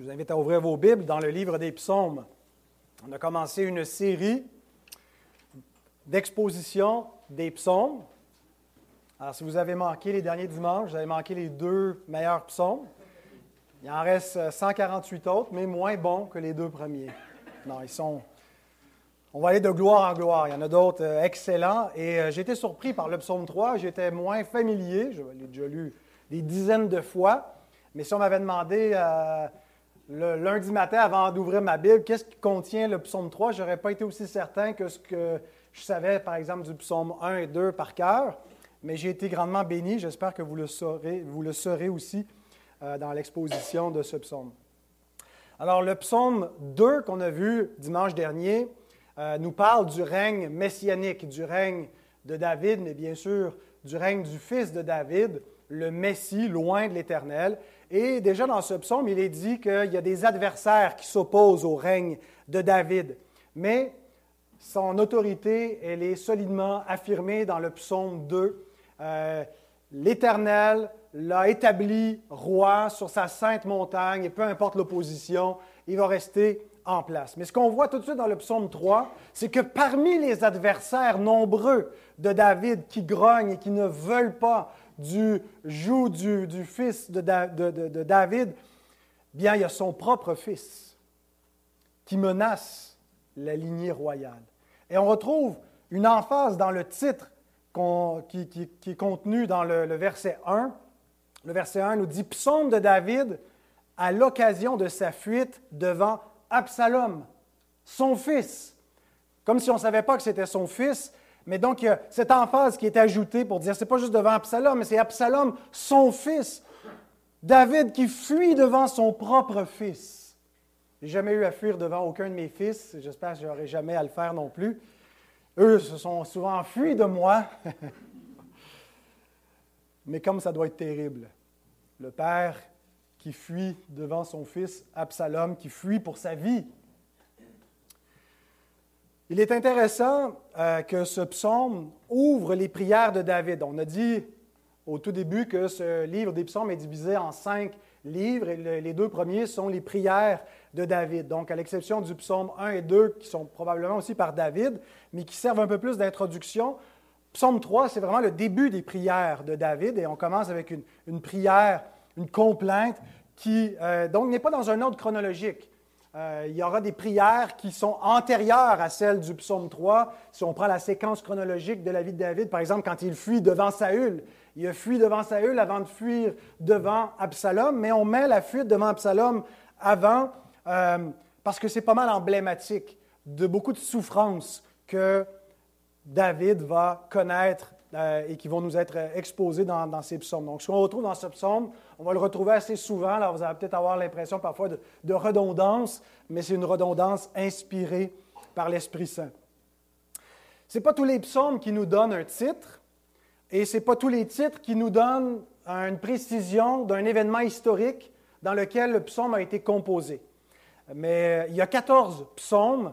Je vous invite à ouvrir vos Bibles dans le livre des psaumes. On a commencé une série d'expositions des psaumes. Alors, si vous avez manqué les derniers dimanches, vous avez manqué les deux meilleurs psaumes. Il en reste 148 autres, mais moins bons que les deux premiers. Non, ils sont. On va aller de gloire en gloire. Il y en a d'autres euh, excellents. Et euh, j'ai été surpris par le psaume 3. J'étais moins familier. Je l'ai déjà lu des dizaines de fois. Mais si on m'avait demandé euh, le lundi matin, avant d'ouvrir ma Bible, qu'est-ce qui contient le psaume 3, je n'aurais pas été aussi certain que ce que je savais, par exemple, du psaume 1 et 2 par cœur. Mais j'ai été grandement béni. J'espère que vous le saurez, vous le saurez aussi euh, dans l'exposition de ce psaume. Alors, le psaume 2 qu'on a vu dimanche dernier euh, nous parle du règne messianique, du règne de David, mais bien sûr du règne du fils de David, le Messie, loin de l'Éternel. Et déjà dans ce psaume, il est dit qu'il y a des adversaires qui s'opposent au règne de David. Mais son autorité, elle est solidement affirmée dans le psaume 2. Euh, L'Éternel l'a établi roi sur sa sainte montagne, et peu importe l'opposition, il va rester en place. Mais ce qu'on voit tout de suite dans le psaume 3, c'est que parmi les adversaires nombreux de David qui grognent et qui ne veulent pas du joug du, fils de, David, bien, il y a son propre fils qui menace la lignée royale. Et on retrouve une emphase dans le titre qui, qui, est contenu dans le, le, verset 1. Le verset 1 nous dit Psaume de David à l'occasion de sa fuite devant Absalom, son fils. Comme si on ne savait pas que c'était son fils, mais donc, cette emphase qui est ajoutée pour dire, ce n'est pas juste devant Absalom, mais c'est Absalom, son fils. David qui fuit devant son propre fils. Je n'ai jamais eu à fuir devant aucun de mes fils. J'espère que je n'aurai jamais à le faire non plus. Eux se sont souvent enfuis de moi. mais comme ça doit être terrible. Le père qui fuit devant son fils Absalom, qui fuit pour sa vie. Il est intéressant euh, que ce psaume ouvre les prières de David. On a dit au tout début que ce livre des psaumes est divisé en cinq livres et les deux premiers sont les prières de David. Donc, à l'exception du psaume 1 et 2 qui sont probablement aussi par David, mais qui servent un peu plus d'introduction, psaume 3, c'est vraiment le début des prières de David et on commence avec une, prière, une complainte qui, euh, donc, n'est pas dans un ordre chronologique. Euh, il y aura des prières qui sont antérieures à celles du psaume 3. Si on prend la séquence chronologique de la vie de David, par exemple, quand il fuit devant Saül, il a fui devant Saül avant de fuir devant Absalom, mais on met la fuite devant Absalom avant euh, parce que c'est pas mal emblématique de beaucoup de souffrances que David va connaître euh, et qui vont nous être exposées dans, dans ces psaumes. Donc, ce qu'on retrouve dans ce psaume, on va le retrouver assez souvent. Alors, vous allez peut-être avoir l'impression parfois de, redondance, mais c'est une redondance inspirée par l'Esprit Saint. Ce n'est pas tous les psaumes qui nous donnent un titre, et ce n'est pas tous les titres qui nous donnent une précision d'un événement historique dans lequel le psaume a été composé. Mais il y a 14 psaumes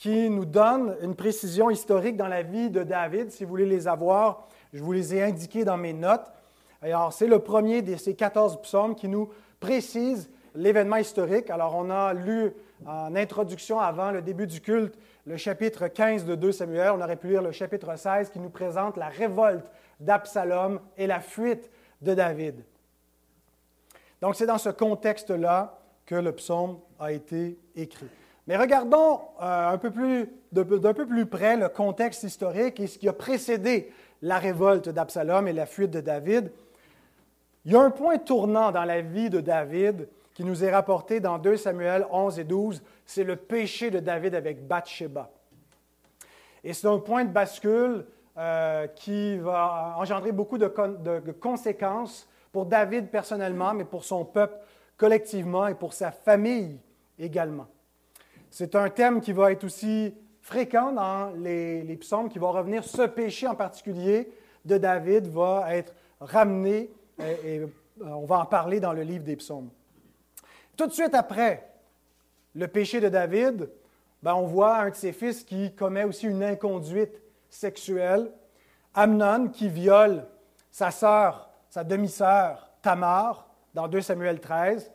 qui nous donnent une précision historique dans la vie de David. Si vous voulez les avoir, je vous les ai indiqués dans mes notes. Alors, c'est le premier de ces 14 psaumes qui nous précise l'événement historique. Alors, on a lu en introduction avant le début du culte le chapitre 15 de 2 Samuel. On aurait pu lire le chapitre 16 qui nous présente la révolte d'Absalom et la fuite de David. Donc, c'est dans ce contexte-là que le psaume a été écrit. Mais regardons euh, d'un peu plus près le contexte historique et ce qui a précédé la révolte d'Absalom et la fuite de David. Il y a un point tournant dans la vie de David qui nous est rapporté dans 2 Samuel 11 et 12, c'est le péché de David avec Bathsheba. Et c'est un point de bascule euh, qui va engendrer beaucoup de, conséquences pour David personnellement, mais pour son peuple collectivement et pour sa famille également. C'est un thème qui va être aussi fréquent dans les, psaumes, qui va revenir. Ce péché en particulier de David va être ramené et, euh, on va en parler dans le livre des psaumes. Tout de suite après le péché de David, ben, on voit un de ses fils qui commet aussi une inconduite sexuelle, Amnon qui viole sa sœur, sa demi-sœur Tamar, dans 2 Samuel 13.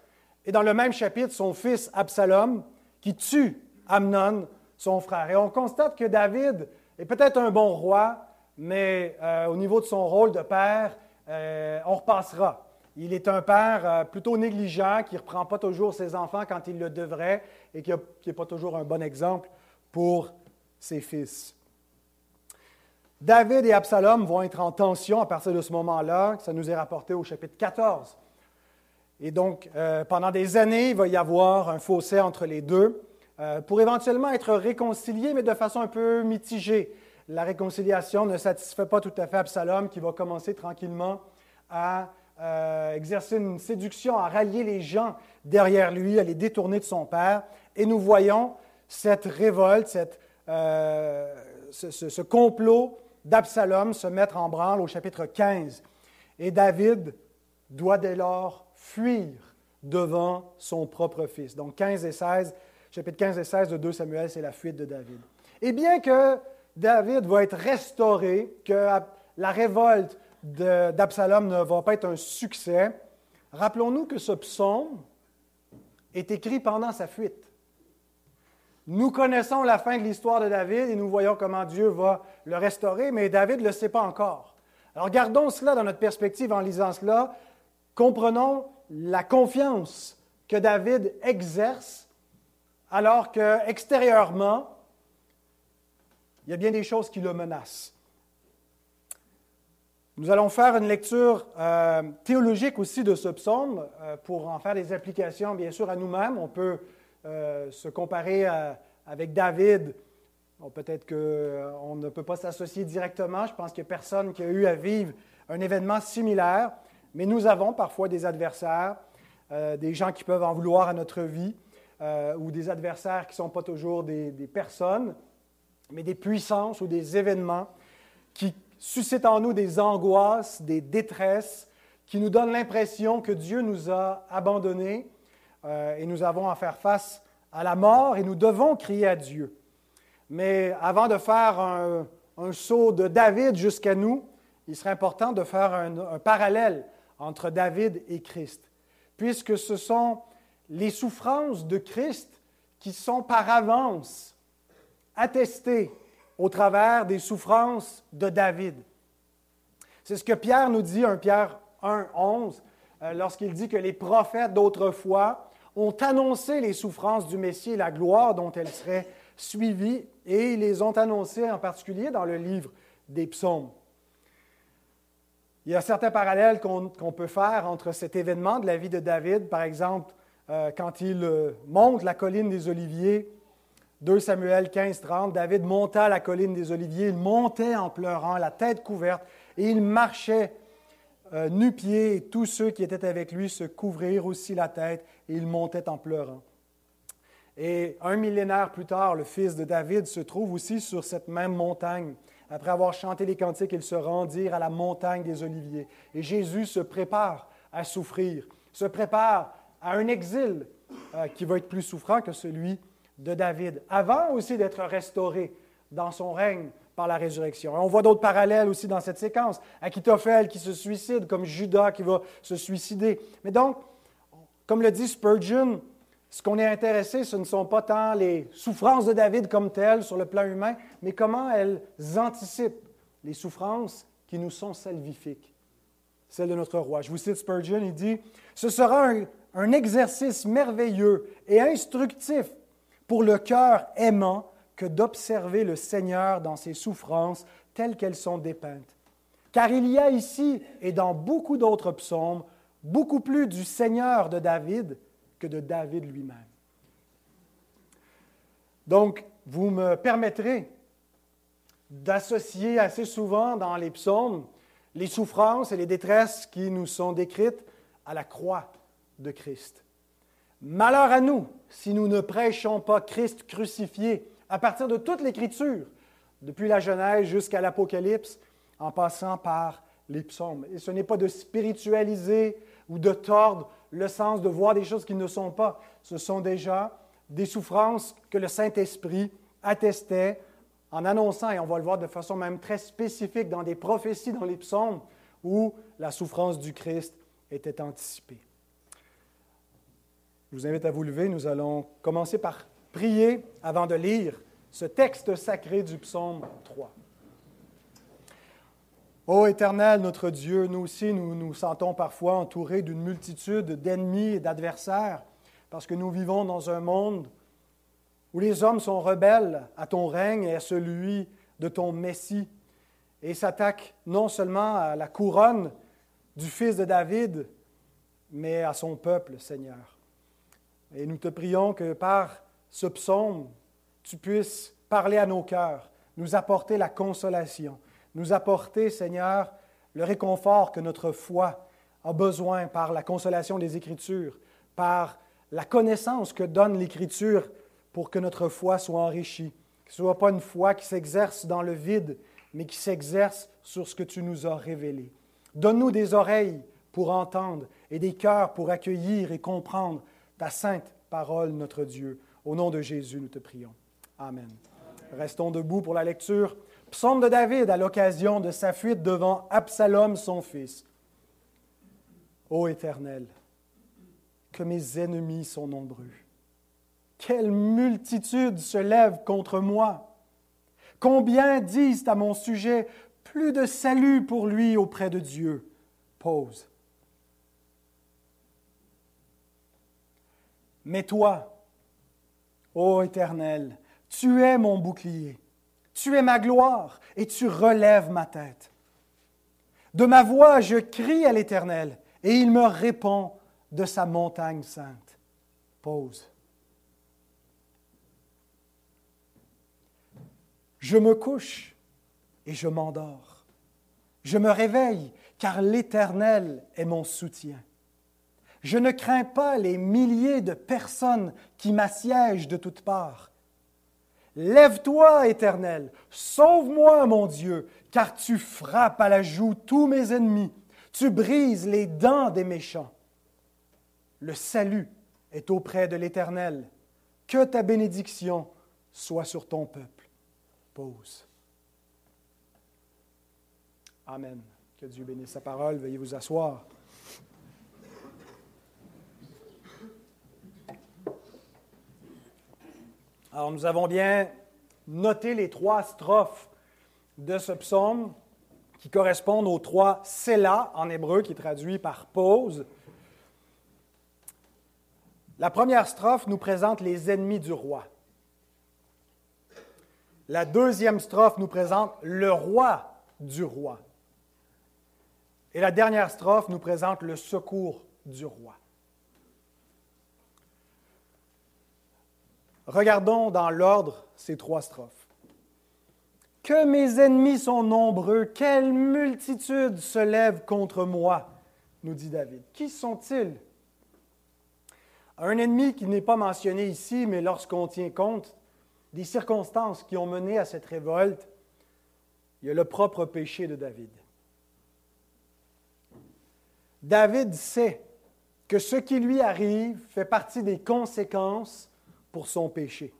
et dans le même chapitre, son fils Absalom, qui tue Amnon, son frère. Et on constate que David est peut-être un bon roi, mais euh, au niveau de son rôle de père, euh, on repassera. Il est un père euh, plutôt négligent, qui ne reprend pas toujours ses enfants quand il le devrait et qui n'est pas toujours un bon exemple pour ses fils. David et Absalom vont être en tension à partir de ce moment-là. Ça nous est rapporté au chapitre 14. Et donc, pendant des années, il va y avoir un fossé entre les deux. Euh, pour éventuellement être réconcilié, mais de façon un peu mitigée. La réconciliation ne satisfait pas tout à fait Absalom, qui va commencer tranquillement à euh, exercer une séduction, à rallier les gens derrière lui, à les détourner de son père. Et nous voyons cette révolte, euh, ce, ce, complot d'Absalom se mettre en branle au chapitre 15. Et David doit dès lors fuir devant son propre fils. Donc 15 et 16 chapitre 15 et 16 de 2 Samuel, c'est la fuite de David. Et bien que David va être restauré, que la révolte d'Absalom ne va pas être un succès, rappelons-nous que ce psaume est écrit pendant sa fuite. Nous connaissons la fin de l'histoire de David et nous voyons comment Dieu va le restaurer, mais David ne le sait pas encore. Alors gardons cela dans notre perspective en lisant cela. Comprenons la confiance que David exerce alors qu'extérieurement, il y a bien des choses qui le menacent. Nous allons faire une lecture euh, théologique aussi de ce psaume euh, pour en faire des applications, bien sûr, à nous-mêmes. On peut euh, se comparer avec David. Peut-être qu'on ne peut pas s'associer directement. Je pense qu'il n'y a personne qui a eu à vivre un événement similaire. Mais nous avons parfois des adversaires, des gens qui peuvent en vouloir à notre vie. Euh, ou des adversaires qui ne sont pas toujours des, personnes, mais des puissances ou des événements qui suscitent en nous des angoisses, des détresses, qui nous donnent l'impression que Dieu nous a abandonnés euh, et nous avons à faire face à la mort et nous devons crier à Dieu. Mais avant de faire un, saut de David jusqu'à nous, il serait important de faire un parallèle entre David et Christ, puisque ce sont les souffrances de Christ qui sont par avance attestées au travers des souffrances de David. C'est ce que Pierre nous dit, 1 Pierre 1, 11, euh, lorsqu'il dit que les prophètes d'autrefois ont annoncé les souffrances du Messie et la gloire dont elles seraient suivies, et ils les ont annoncées en particulier dans le livre des psaumes. Il y a certains parallèles qu'on peut faire entre cet événement de la vie de David, par exemple, euh, quand il euh, monte la colline des Oliviers, 2 Samuel 15, 30, David monta la colline des Oliviers, il montait en pleurant, la tête couverte, et il marchait euh, nu-pied, et tous ceux qui étaient avec lui se couvrirent aussi la tête, et il montait en pleurant. Et un millénaire plus tard, le fils de David se trouve aussi sur cette même montagne. Après avoir chanté les cantiques, ils se rendirent à la montagne des Oliviers. Et Jésus se prépare à souffrir, se prépare à un exil euh, qui va être plus souffrant que celui de David, avant aussi d'être restauré dans son règne par la résurrection. on voit d'autres parallèles aussi dans cette séquence. Achitophel qui se suicide, comme Judas qui va se suicider. Mais donc, comme le dit Spurgeon, ce qu'on est intéressé, ce ne sont pas tant les souffrances de David comme telles sur le plan humain, mais comment elles anticipent les souffrances qui nous sont salvifiques, celles de notre roi. Je vous cite Spurgeon, il dit, Ce sera un, exercice merveilleux et instructif pour le cœur aimant que d'observer le Seigneur dans ses souffrances telles qu'elles sont dépeintes. Car il y a ici et dans beaucoup d'autres psaumes beaucoup plus du Seigneur de David que de David lui-même. Donc, vous me permettrez d'associer assez souvent dans les psaumes les souffrances et les détresses qui nous sont décrites à la croix de Christ. Malheur à nous si nous ne prêchons pas Christ crucifié à partir de toute l'Écriture, depuis la Genèse jusqu'à l'Apocalypse, en passant par les psaumes. Et ce n'est pas de spiritualiser ou de tordre le sens de voir des choses qui ne sont pas. Ce sont déjà des souffrances que le Saint-Esprit attestait en annonçant, et on va le voir de façon même très spécifique dans des prophéties dans les psaumes, où la souffrance du Christ était anticipée. Je vous invite à vous lever. Nous allons commencer par prier avant de lire ce texte sacré du psaume 3. Ô Éternel, notre Dieu, nous aussi, nous nous sentons parfois entourés d'une multitude d'ennemis et d'adversaires, parce que nous vivons dans un monde où les hommes sont rebelles à ton règne et à celui de ton Messie, et s'attaquent non seulement à la couronne du fils de David, mais à son peuple, Seigneur. Et nous te prions que par ce psaume, tu puisses parler à nos cœurs, nous apporter la consolation, nous apporter, Seigneur, le réconfort que notre foi a besoin par la consolation des Écritures, par la connaissance que donne l'Écriture pour que notre foi soit enrichie, que ce ne soit pas une foi qui s'exerce dans le vide, mais qui s'exerce sur ce que tu nous as révélé. Donne-nous des oreilles pour entendre et des cœurs pour accueillir et comprendre ta sainte parole, notre Dieu. Au nom de Jésus, nous te prions. Amen. Restons debout pour la lecture Psaume de David à l'occasion de sa fuite devant Absalom, son fils. Ô Éternel, que mes ennemis sont nombreux. Quelle multitude se lève contre moi. Combien disent à mon sujet, plus de salut pour lui auprès de Dieu. Pause. Mais toi, ô Éternel, tu es mon bouclier. Tu es ma gloire et tu relèves ma tête. De ma voix, je crie à l'Éternel et il me répond de sa montagne sainte. Pause. Je me couche et je m'endors. Je me réveille car l'Éternel est mon soutien. Je ne crains pas les milliers de personnes qui m'assiègent de toutes parts. Lève-toi, Éternel, sauve-moi, mon Dieu, car tu frappes à la joue tous mes ennemis, tu brises les dents des méchants. Le salut est auprès de l'Éternel. Que ta bénédiction soit sur ton peuple. Pause. Amen. Que Dieu bénisse sa parole. Veuillez vous asseoir. Alors, nous avons bien noté les trois strophes de ce psaume qui correspondent aux trois Selah en hébreu, qui est traduit par pause. La première strophe nous présente les ennemis du roi. La deuxième strophe nous présente le roi du roi. Et la dernière strophe nous présente le secours du roi. Regardons dans l'ordre ces trois strophes. Que mes ennemis sont nombreux, quelle multitude se lève contre moi, nous dit David. Qui sont-ils? Un ennemi qui n'est pas mentionné ici, mais lorsqu'on tient compte des circonstances qui ont mené à cette révolte, il y a le propre péché de David. David sait que ce qui lui arrive fait partie des conséquences pour son péché.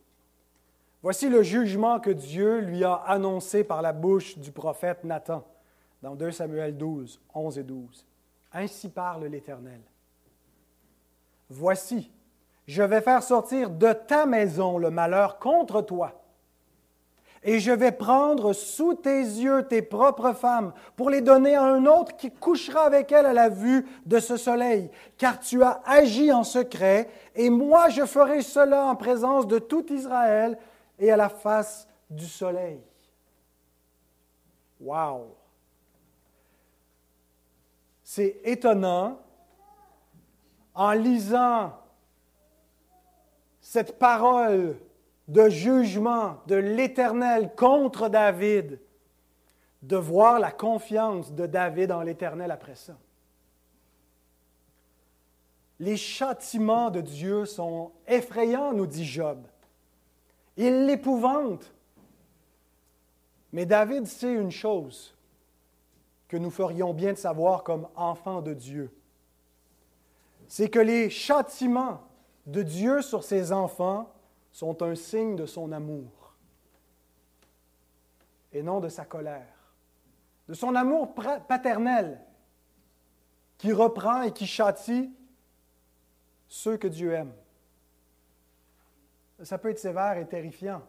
Voici le jugement que Dieu lui a annoncé par la bouche du prophète Nathan dans 2 Samuel 12, 11 et 12. Ainsi parle l'Éternel. Voici, je vais faire sortir de ta maison le malheur contre toi et je vais prendre sous tes yeux tes propres femmes pour les donner à un autre qui couchera avec elles à la vue de ce soleil, car tu as agi en secret, et moi je ferai cela en présence de tout Israël et à la face du soleil. Wow! C'est étonnant en lisant cette parole de jugement de l'Éternel contre David, de voir la confiance de David en l'Éternel après ça. Les châtiments de Dieu sont effrayants, nous dit Job. Il l'épouvante. Mais David sait une chose que nous ferions bien de savoir comme enfants de Dieu. C'est que les châtiments de Dieu sur ses enfants sont un signe de son amour et non de sa colère, de son amour paternel qui reprend et qui châtie ceux que Dieu aime, ça peut être sévère et terrifiant.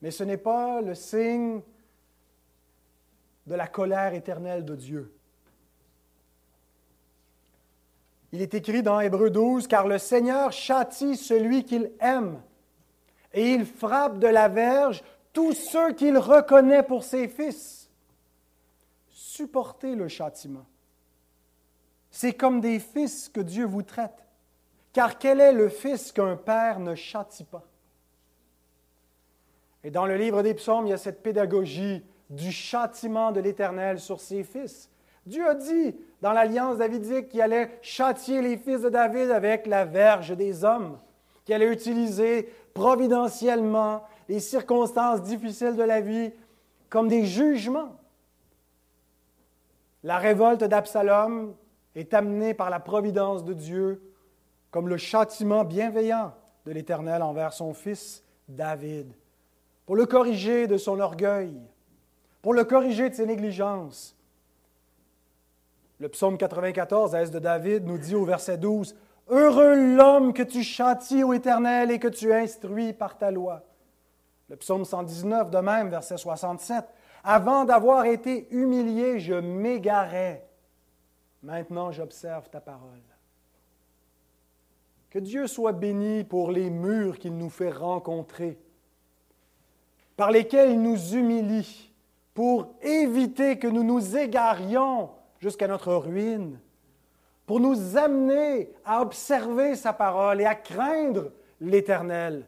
Mais ce n'est pas le signe de la colère éternelle de Dieu. Il est écrit dans Hébreu 12, car le Seigneur châtie celui qu'il aime, et il frappe de la verge tous ceux qu'il reconnaît pour ses fils. Supportez le châtiment. C'est comme des fils que Dieu vous traite. Car quel est le fils qu'un père ne châtie pas? Et dans le livre des psaumes, il y a cette pédagogie du châtiment de l'Éternel sur ses fils. Dieu a dit dans l'alliance davidique qu'il allait châtier les fils de David avec la verge des hommes, qu'il allait utiliser providentiellement les circonstances difficiles de la vie comme des jugements. La révolte d'Absalom est amenée par la providence de Dieu comme le châtiment bienveillant de l'Éternel envers son fils David, pour le corriger de son orgueil, pour le corriger de ses négligences. Le psaume 94, Est de David, nous dit au verset 12, Heureux l'homme que tu châties, au Éternel, et que tu instruis par ta loi. Le psaume 119, de même, verset 67, Avant d'avoir été humilié, je m'égarais. Maintenant, j'observe ta parole. Que Dieu soit béni pour les murs qu'il nous fait rencontrer, par lesquels il nous humilie, pour éviter que nous nous égarions jusqu'à notre ruine, pour nous amener à observer sa parole et à craindre l'Éternel.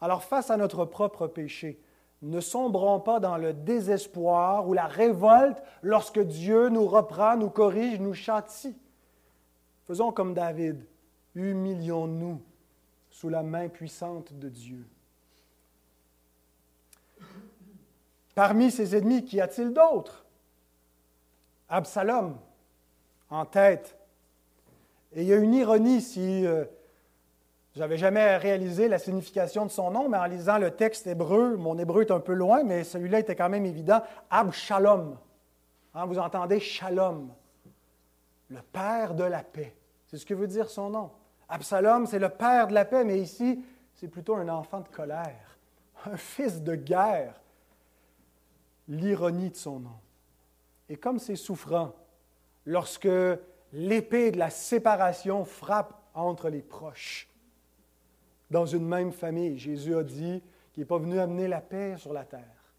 Alors face à notre propre péché, ne sombrons pas dans le désespoir ou la révolte lorsque Dieu nous reprend, nous corrige, nous châtie. Faisons comme David humilions-nous sous la main puissante de Dieu. Parmi ses ennemis, qu'y a-t-il d'autres Absalom, en tête. Et il y a une ironie si euh, j'avais jamais réalisé la signification de son nom, mais en lisant le texte hébreu, mon hébreu est un peu loin, mais celui-là était quand même évident. Abshalom. Hein, vous entendez Shalom, le père de la paix. C'est ce que veut dire son nom. Absalom, c'est le père de la paix, mais ici, c'est plutôt un enfant de colère, un fils de guerre. L'ironie de son nom. Et comme c'est souffrant lorsque l'épée de la séparation frappe entre les proches. Dans une même famille, Jésus a dit qu'il n'est pas venu amener la paix sur la terre,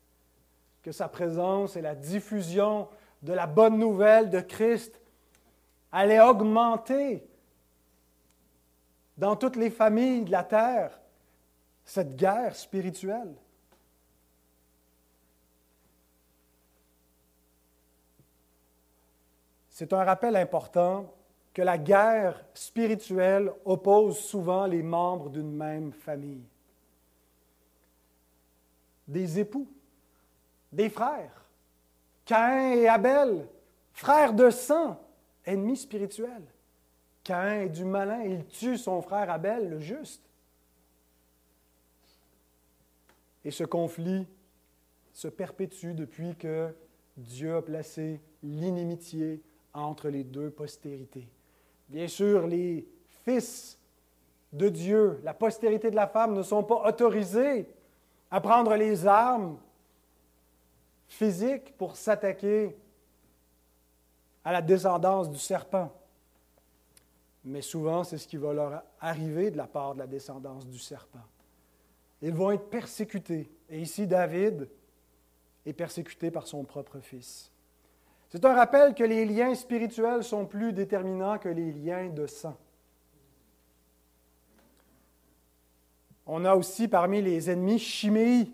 que sa présence et la diffusion de la bonne nouvelle de Christ allaient augmenter dans toutes les familles de la terre cette guerre spirituelle. C'est un rappel important que la guerre spirituelle oppose souvent les membres d'une même famille. Des époux, des frères, Caïn et Abel, frères de sang, ennemis spirituels. Caïn est du malin, il tue son frère Abel, le juste. Et ce conflit se perpétue depuis que Dieu a placé l'inimitié entre les deux postérités. Bien sûr, les fils de Dieu, la postérité de la femme, ne sont pas autorisés à prendre les armes physiques pour s'attaquer à la descendance du serpent mais souvent c'est ce qui va leur arriver de la part de la descendance du serpent. Ils vont être persécutés. Et ici, David est persécuté par son propre fils. C'est un rappel que les liens spirituels sont plus déterminants que les liens de sang. On a aussi parmi les ennemis Chiméi,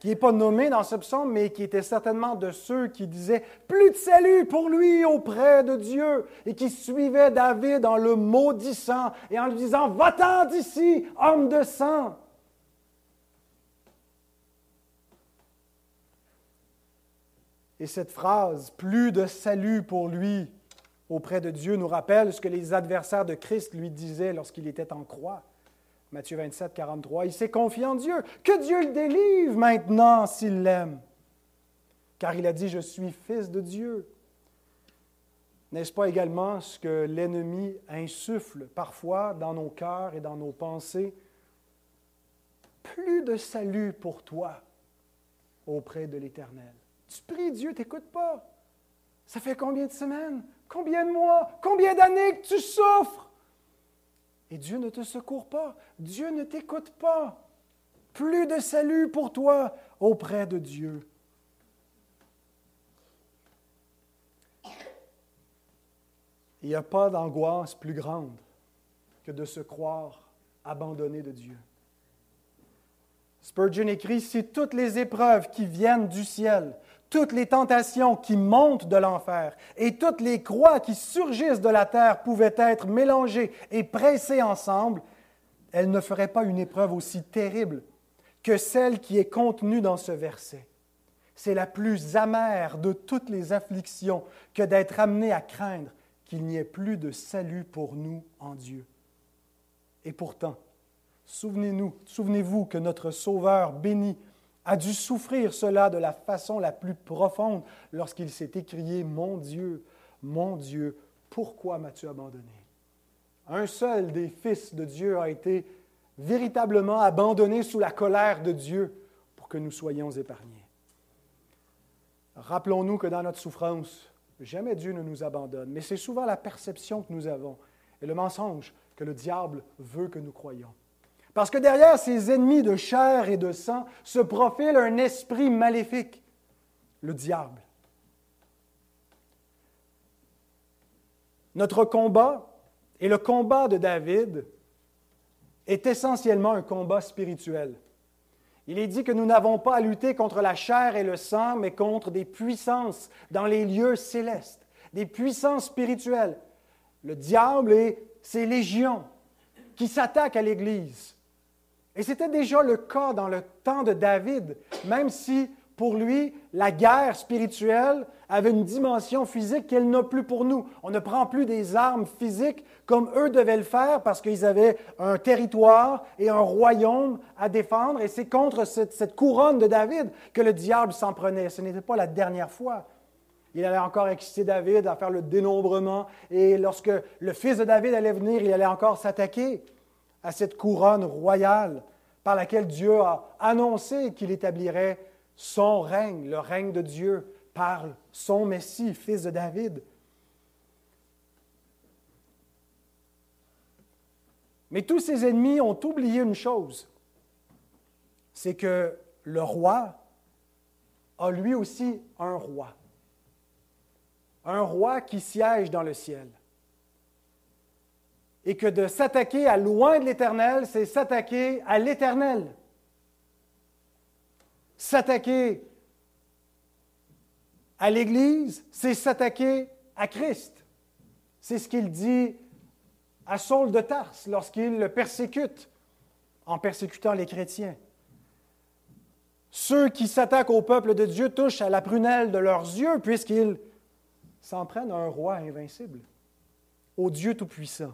qui n'est pas nommé dans ce psaume, mais qui était certainement de ceux qui disaient plus de salut pour lui auprès de Dieu, et qui suivaient David en le maudissant et en lui disant Va-t'en d'ici, homme de sang. Et cette phrase, plus de salut pour lui auprès de Dieu, nous rappelle ce que les adversaires de Christ lui disaient lorsqu'il était en croix. Matthieu 27, 43. Il s'est confié en Dieu. Que Dieu le délivre maintenant s'il l'aime. Car il a dit, je suis fils de Dieu. N'est-ce pas également ce que l'ennemi insuffle parfois dans nos cœurs et dans nos pensées? Plus de salut pour toi auprès de l'Éternel. Tu pries Dieu, t'écoutes pas. Ça fait combien de semaines, combien de mois, combien d'années que tu souffres? Et Dieu ne te secourt pas. Dieu ne t'écoute pas. Plus de salut pour toi auprès de Dieu. Il n'y a pas d'angoisse plus grande que de se croire abandonné de Dieu. Spurgeon écrit, si toutes les épreuves qui viennent du ciel, toutes les tentations qui montent de l'enfer et toutes les croix qui surgissent de la terre pouvaient être mélangées et pressées ensemble, elles ne feraient pas une épreuve aussi terrible que celle qui est contenue dans ce verset. C'est la plus amère de toutes les afflictions que d'être amené à craindre qu'il n'y ait plus de salut pour nous en Dieu. Et pourtant, souvenez-nous, souvenez-vous que notre Sauveur béni a dû souffrir cela de la façon la plus profonde lorsqu'il s'est écrié Mon Dieu, mon Dieu, pourquoi m'as-tu abandonné Un seul des fils de Dieu a été véritablement abandonné sous la colère de Dieu pour que nous soyons épargnés. Rappelons-nous que dans notre souffrance, jamais Dieu ne nous abandonne, mais c'est souvent la perception que nous avons et le mensonge que le diable veut que nous croyions. Parce que derrière ces ennemis de chair et de sang se profile un esprit maléfique, le diable. Notre combat et le combat de David est essentiellement un combat spirituel. Il est dit que nous n'avons pas à lutter contre la chair et le sang, mais contre des puissances dans les lieux célestes, des puissances spirituelles. Le diable et ses légions qui s'attaquent à l'Église. Et c'était déjà le cas dans le temps de David, même si pour lui, la guerre spirituelle avait une dimension physique qu'elle n'a plus pour nous. On ne prend plus des armes physiques comme eux devaient le faire parce qu'ils avaient un territoire et un royaume à défendre. Et c'est contre cette, couronne de David que le diable s'en prenait. Ce n'était pas la dernière fois. Il allait encore exciter David à faire le dénombrement. Et lorsque le fils de David allait venir, il allait encore s'attaquer à cette couronne royale par laquelle Dieu a annoncé qu'il établirait son règne, le règne de Dieu, par son Messie, fils de David. Mais tous ses ennemis ont oublié une chose, c'est que le roi a lui aussi un roi, un roi qui siège dans le ciel. Et que de s'attaquer à loin de l'Éternel, c'est s'attaquer à l'Éternel. S'attaquer à l'Église, c'est s'attaquer à Christ. C'est ce qu'il dit à Saul de Tarse lorsqu'il le persécute en persécutant les chrétiens. Ceux qui s'attaquent au peuple de Dieu touchent à la prunelle de leurs yeux puisqu'ils s'en prennent à un roi invincible, au Dieu Tout-Puissant.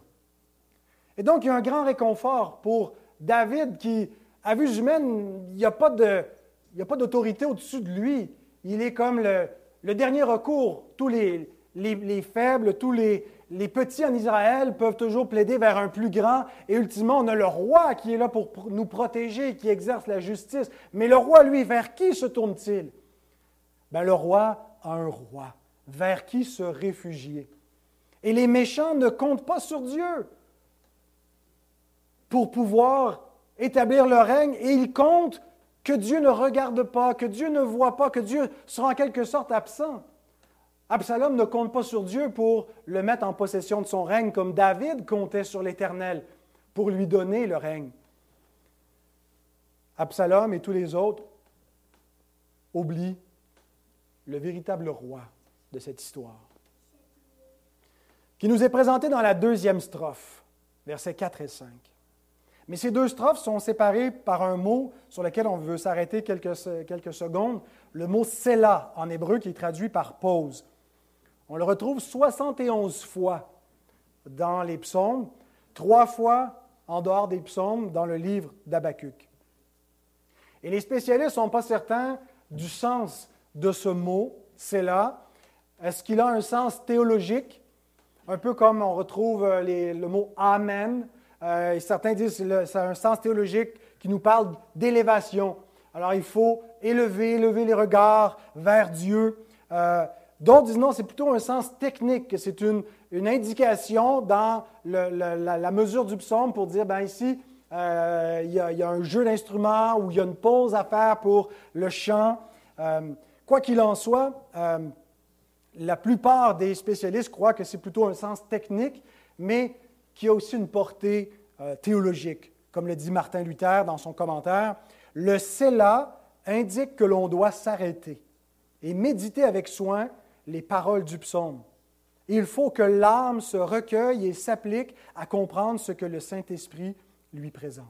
Et donc, il y a un grand réconfort pour David qui, à vue humaine, il n'y a pas d'autorité au-dessus de lui. Il est comme le, dernier recours. Tous les, les, faibles, tous les, les, petits en Israël peuvent toujours plaider vers un plus grand. Et ultimement, on a le roi qui est là pour nous protéger, qui exerce la justice. Mais le roi, lui, vers qui se tourne-t-il? Ben, Le roi a un roi. Vers qui se réfugier? Et les méchants ne comptent pas sur Dieu pour pouvoir établir leur règne et ils comptent que Dieu ne regarde pas, que Dieu ne voit pas, que Dieu sera en quelque sorte absent. Absalom ne compte pas sur Dieu pour le mettre en possession de son règne comme David comptait sur l'Éternel pour lui donner le règne. Absalom et tous les autres oublient le véritable roi de cette histoire, qui nous est présenté dans la deuxième strophe, versets 4 et 5. Mais ces deux strophes sont séparées par un mot sur lequel on veut s'arrêter quelques, quelques secondes, le mot Selah en hébreu qui est traduit par pause. On le retrouve 71 fois dans les psaumes, trois fois en dehors des psaumes dans le livre d'Abacuc. Et les spécialistes ne sont pas certains du sens de ce mot, Selah. Est-ce qu'il a un sens théologique, un peu comme on retrouve le mot Amen euh, certains disent que ça a un sens théologique qui nous parle d'élévation. Alors il faut élever, élever les regards vers Dieu. Euh, D'autres disent non, c'est plutôt un sens technique, que c'est une, indication dans la, mesure du psaume pour dire, ben ici, euh, il, y a, un jeu d'instruments ou il y a une pause à faire pour le chant. Quoi qu'il en soit, la plupart des spécialistes croient que c'est plutôt un sens technique, mais qui a aussi une portée euh, théologique. Comme le dit Martin Luther dans son commentaire, le Séla indique que l'on doit s'arrêter et méditer avec soin les paroles du psaume. Il faut que l'âme se recueille et s'applique à comprendre ce que le Saint-Esprit lui présente.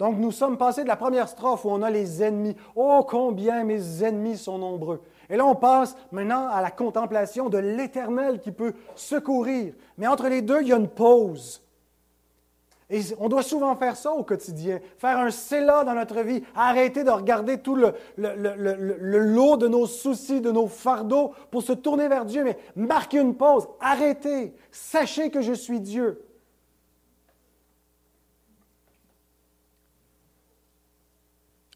Donc nous sommes passés de la première strophe où on a les ennemis. Oh combien mes ennemis sont nombreux. Et là on passe maintenant à la contemplation de l'Éternel qui peut secourir. Mais entre les deux, il y a une pause. Et on doit souvent faire ça au quotidien, faire un céla dans notre vie, arrêter de regarder tout le, le, le, le, lot de nos soucis, de nos fardeaux pour se tourner vers Dieu, mais marquer une pause, arrêtez, sachez que je suis Dieu.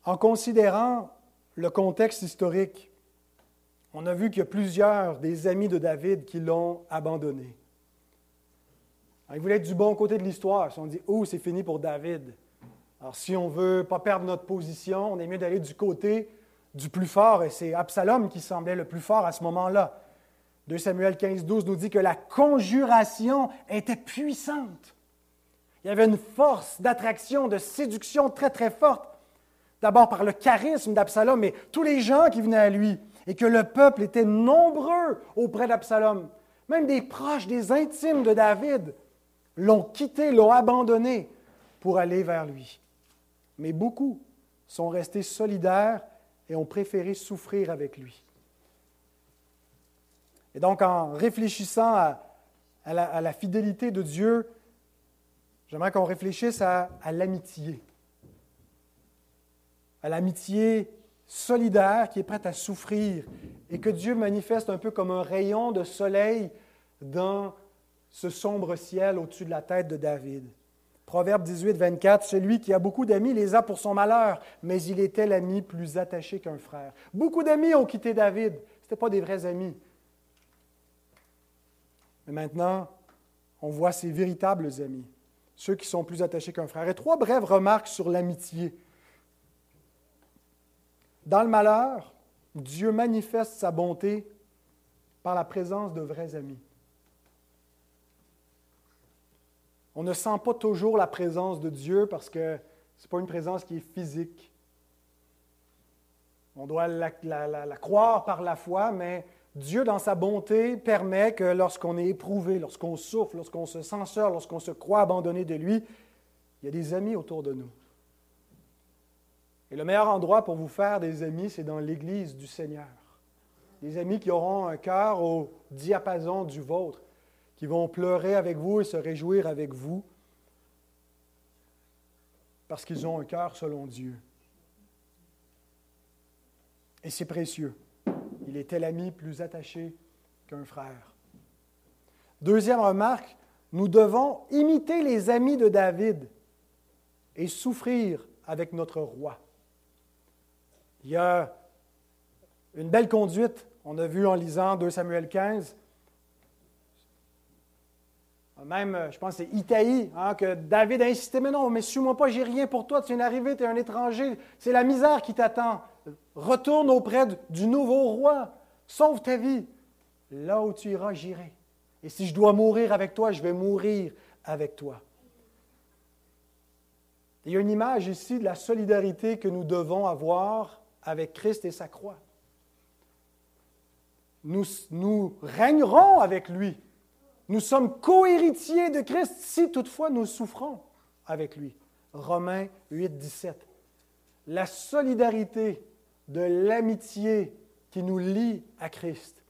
En considérant le contexte historique, on a vu qu'il y a plusieurs des amis de David qui l'ont abandonné. Il voulait être du bon côté de l'histoire. Si on dit, oh, c'est fini pour David. Alors, si on ne veut pas perdre notre position, on est mieux d'aller du côté du plus fort, et c'est Absalom qui semblait le plus fort à ce moment-là. 2 Samuel 15, 12 nous dit que la conjuration était puissante. Il y avait une force d'attraction, de séduction très, très forte. D'abord par le charisme d'Absalom, mais tous les gens qui venaient à lui, et que le peuple était nombreux auprès d'Absalom. Même des proches, des intimes de David l'ont quitté, l'ont abandonné pour aller vers lui. Mais beaucoup sont restés solidaires et ont préféré souffrir avec lui. Et donc, en réfléchissant à, la, fidélité de Dieu, j'aimerais qu'on réfléchisse à, l'amitié. À l'amitié solidaire qui est prête à souffrir et que Dieu manifeste un peu comme un rayon de soleil dans ce sombre ciel au-dessus de la tête de David. Proverbe 18, 24, Celui qui a beaucoup d'amis les a pour son malheur, mais il était l'ami plus attaché qu'un frère. Beaucoup d'amis ont quitté David. Ce n'étaient pas des vrais amis. Mais maintenant, on voit ses véritables amis, ceux qui sont plus attachés qu'un frère. Et trois brèves remarques sur l'amitié. Dans le malheur, Dieu manifeste sa bonté par la présence de vrais amis. On ne sent pas toujours la présence de Dieu parce que ce n'est pas une présence qui est physique. On doit la, croire par la foi, mais Dieu, dans sa bonté, permet que lorsqu'on est éprouvé, lorsqu'on souffre, lorsqu'on se sent seul, lorsqu'on se croit abandonné de lui, il y a des amis autour de nous. Le meilleur endroit pour vous faire des amis, c'est dans l'Église du Seigneur. Des amis qui auront un cœur au diapason du vôtre, qui vont pleurer avec vous et se réjouir avec vous parce qu'ils ont un cœur selon Dieu. Et c'est précieux. Il était l'ami plus attaché qu'un frère. Deuxième remarque, nous devons imiter les amis de David et souffrir avec notre roi. Il y a une belle conduite, on a vu en lisant 2 Samuel 15, même, euh, je pense que c'est Itaï, hein, que David a insisté, mais non, mais suis-moi pas, j'ai rien pour toi, tu viens d'arriver, tu es un étranger, c'est la misère qui t'attend. Retourne auprès du nouveau roi, sauve ta vie. Là où tu iras, j'irai. Et si je dois mourir avec toi, je vais mourir avec toi. Il y a une image ici de la solidarité que nous devons avoir avec Christ et sa croix. Nous, nous régnerons avec lui nous sommes co-héritiers de Christ si toutefois nous souffrons avec lui. Romains 8, 17. La solidarité de l'amitié qui nous lie à Christ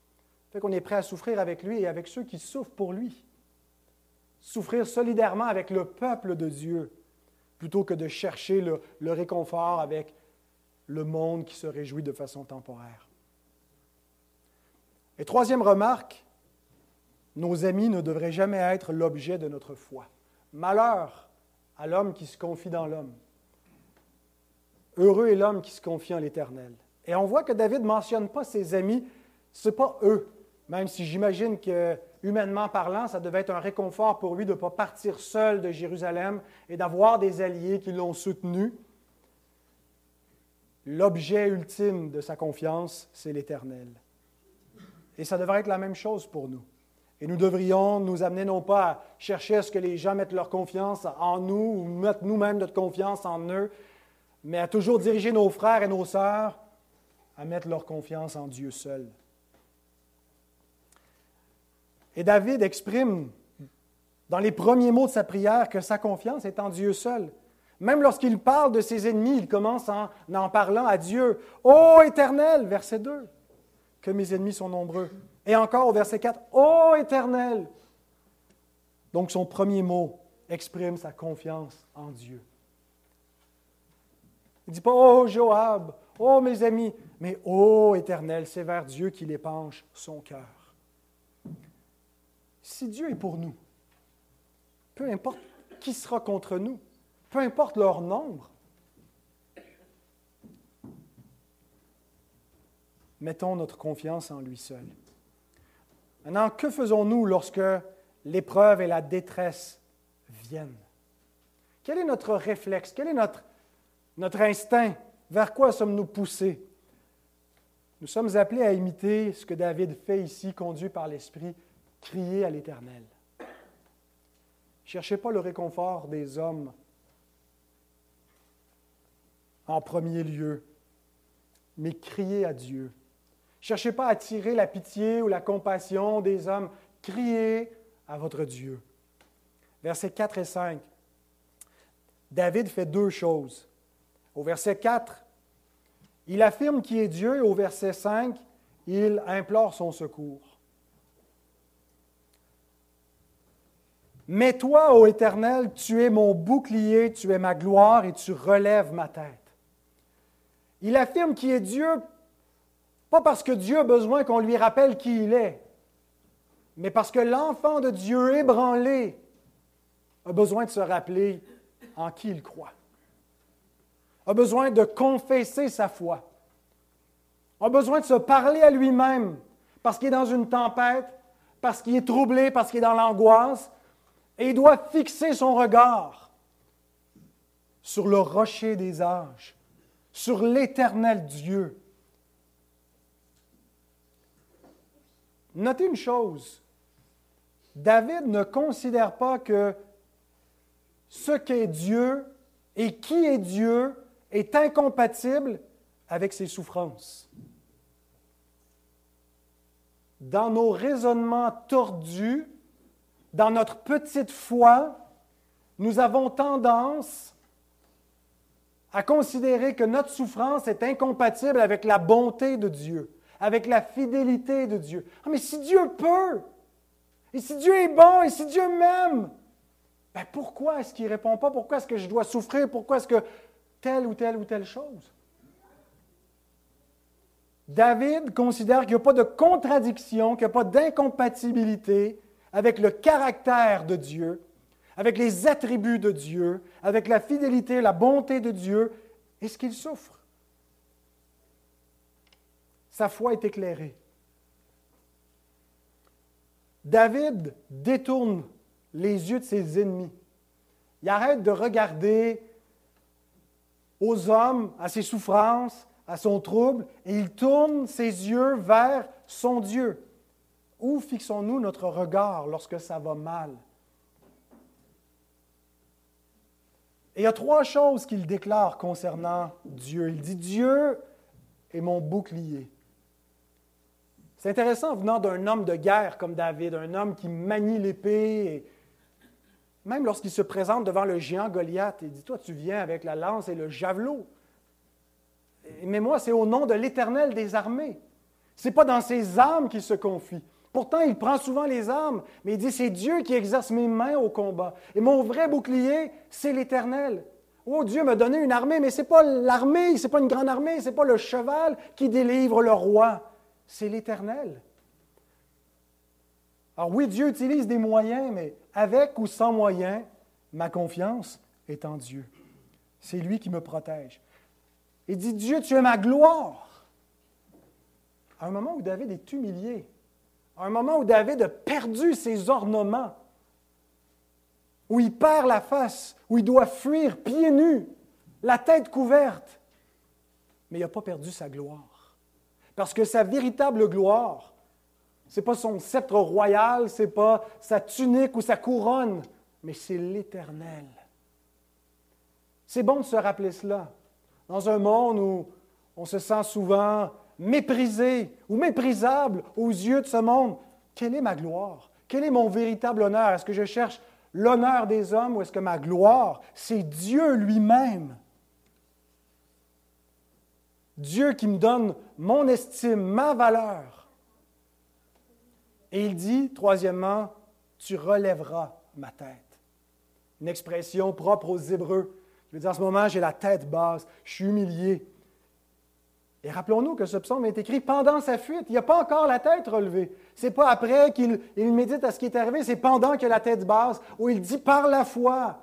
fait qu'on est prêt à souffrir avec lui et avec ceux qui souffrent pour lui. Souffrir solidairement avec le peuple de Dieu plutôt que de chercher le, le réconfort avec le monde qui se réjouit de façon temporaire. Et troisième remarque, nos amis ne devraient jamais être l'objet de notre foi. Malheur à l'homme qui se confie dans l'homme. Heureux est l'homme qui se confie en l'Éternel. Et on voit que David ne mentionne pas ses amis, ce n'est pas eux, même si j'imagine que, humainement parlant, ça devait être un réconfort pour lui de ne pas partir seul de Jérusalem et d'avoir des alliés qui l'ont soutenu. L'objet ultime de sa confiance, c'est l'Éternel. Et ça devrait être la même chose pour nous. Et nous devrions nous amener non pas à chercher à ce que les gens mettent leur confiance en nous ou mettent nous-mêmes notre confiance en eux, mais à toujours diriger nos frères et nos sœurs à mettre leur confiance en Dieu seul. Et David exprime dans les premiers mots de sa prière que sa confiance est en Dieu seul. Même lorsqu'il parle de ses ennemis, il commence en en parlant à Dieu. Ô Éternel, verset 2, que mes ennemis sont nombreux. Et encore au verset 4, Ô Éternel. Donc son premier mot exprime sa confiance en Dieu. Il ne dit pas Oh Joab, oh mes amis, mais Ô Éternel, c'est vers Dieu qu'il épanche son cœur. Si Dieu est pour nous, peu importe qui sera contre nous, peu importe leur nombre, mettons notre confiance en lui seul. Maintenant, que faisons-nous lorsque l'épreuve et la détresse viennent? Quel est notre réflexe? Quel est notre, instinct? Vers quoi sommes-nous poussés? Nous sommes appelés à imiter ce que David fait ici, conduit par l'Esprit, crier à l'Éternel. Cherchez pas le réconfort des hommes en premier lieu, mais criez à Dieu. Cherchez pas à attirer la pitié ou la compassion des hommes. Criez à votre Dieu. Versets 4 et 5. David fait deux choses. Au verset 4, il affirme qui est Dieu et au verset 5, il implore son secours. Mais toi, ô Éternel, tu es mon bouclier, tu es ma gloire et tu relèves ma tête. Il affirme qui est Dieu pas parce que Dieu a besoin qu'on lui rappelle qui il est, mais parce que l'enfant de Dieu ébranlé a besoin de se rappeler en qui il croit, a besoin de confesser sa foi, a besoin de se parler à lui-même parce qu'il est dans une tempête, parce qu'il est troublé, parce qu'il est dans l'angoisse, et il doit fixer son regard sur le rocher des âges, sur l'éternel Dieu Notez une chose. David ne considère pas que ce qu'est Dieu et qui est Dieu est incompatible avec ses souffrances. Dans nos raisonnements tordus, dans notre petite foi, nous avons tendance à considérer que notre souffrance est incompatible avec la bonté de Dieu avec la fidélité de Dieu. Ah, mais si Dieu peut, et si Dieu est bon, et si Dieu m'aime, ben pourquoi est-ce qu'il ne répond pas? Pourquoi est-ce que je dois souffrir? Pourquoi est-ce que telle ou telle ou telle chose? David considère qu'il n'y a pas de contradiction, qu'il n'y a pas d'incompatibilité avec le caractère de Dieu, avec les attributs de Dieu, avec la fidélité, la bonté de Dieu, et ce qu'il souffre? Sa foi est éclairée. David détourne les yeux de ses ennemis. Il arrête de regarder aux hommes, à ses souffrances, à son trouble, et il tourne ses yeux vers son Dieu. Où fixons-nous notre regard lorsque ça va mal? Et il y a trois choses qu'il déclare concernant Dieu. Il dit, Dieu est mon bouclier. C'est intéressant venant d'un homme de guerre comme David, un homme qui manie l'épée. Même lorsqu'il se présente devant le géant Goliath, il dit Toi, tu viens avec la lance et le javelot. Mais moi, c'est au nom de l'Éternel des armées. Ce n'est pas dans ses armes qu'il se confie. Pourtant, il prend souvent les armes, mais il dit C'est Dieu qui exerce mes mains au combat. Et mon vrai bouclier, c'est l'Éternel. Oh, Dieu m'a donné une armée, mais ce n'est pas l'armée, ce n'est pas une grande armée, ce n'est pas le cheval qui délivre le roi c'est l'Éternel. Alors oui, Dieu utilise des moyens, mais avec ou sans moyens, ma confiance est en Dieu. C'est lui qui me protège. Il dit, Dieu, tu es ma gloire. À un moment où David est humilié, un moment où David a perdu ses ornements, où il perd la face, où il doit fuir pieds nus, la tête couverte, mais il n'a pas perdu sa gloire. Parce que sa véritable gloire, ce n'est pas son sceptre royal, ce n'est pas sa tunique ou sa couronne, mais c'est l'Éternel. C'est bon de se rappeler cela. Dans un monde où on se sent souvent méprisé ou méprisable aux yeux de ce monde, quelle est ma gloire? Quel est mon véritable honneur? Est-ce que je cherche l'honneur des hommes ou est-ce que ma gloire, c'est Dieu lui-même? Dieu qui me donne mon estime, ma valeur. Et il dit, troisièmement, tu relèveras ma tête. Une expression propre aux Hébreux. Je veux dire, en ce moment, j'ai la tête basse, je suis humilié. Et rappelons-nous que ce psaume est écrit pendant sa fuite. Il n'y a pas encore la tête relevée. Ce n'est pas après qu'il médite à ce qui est arrivé, c'est pendant a la tête basse, où il dit par la foi,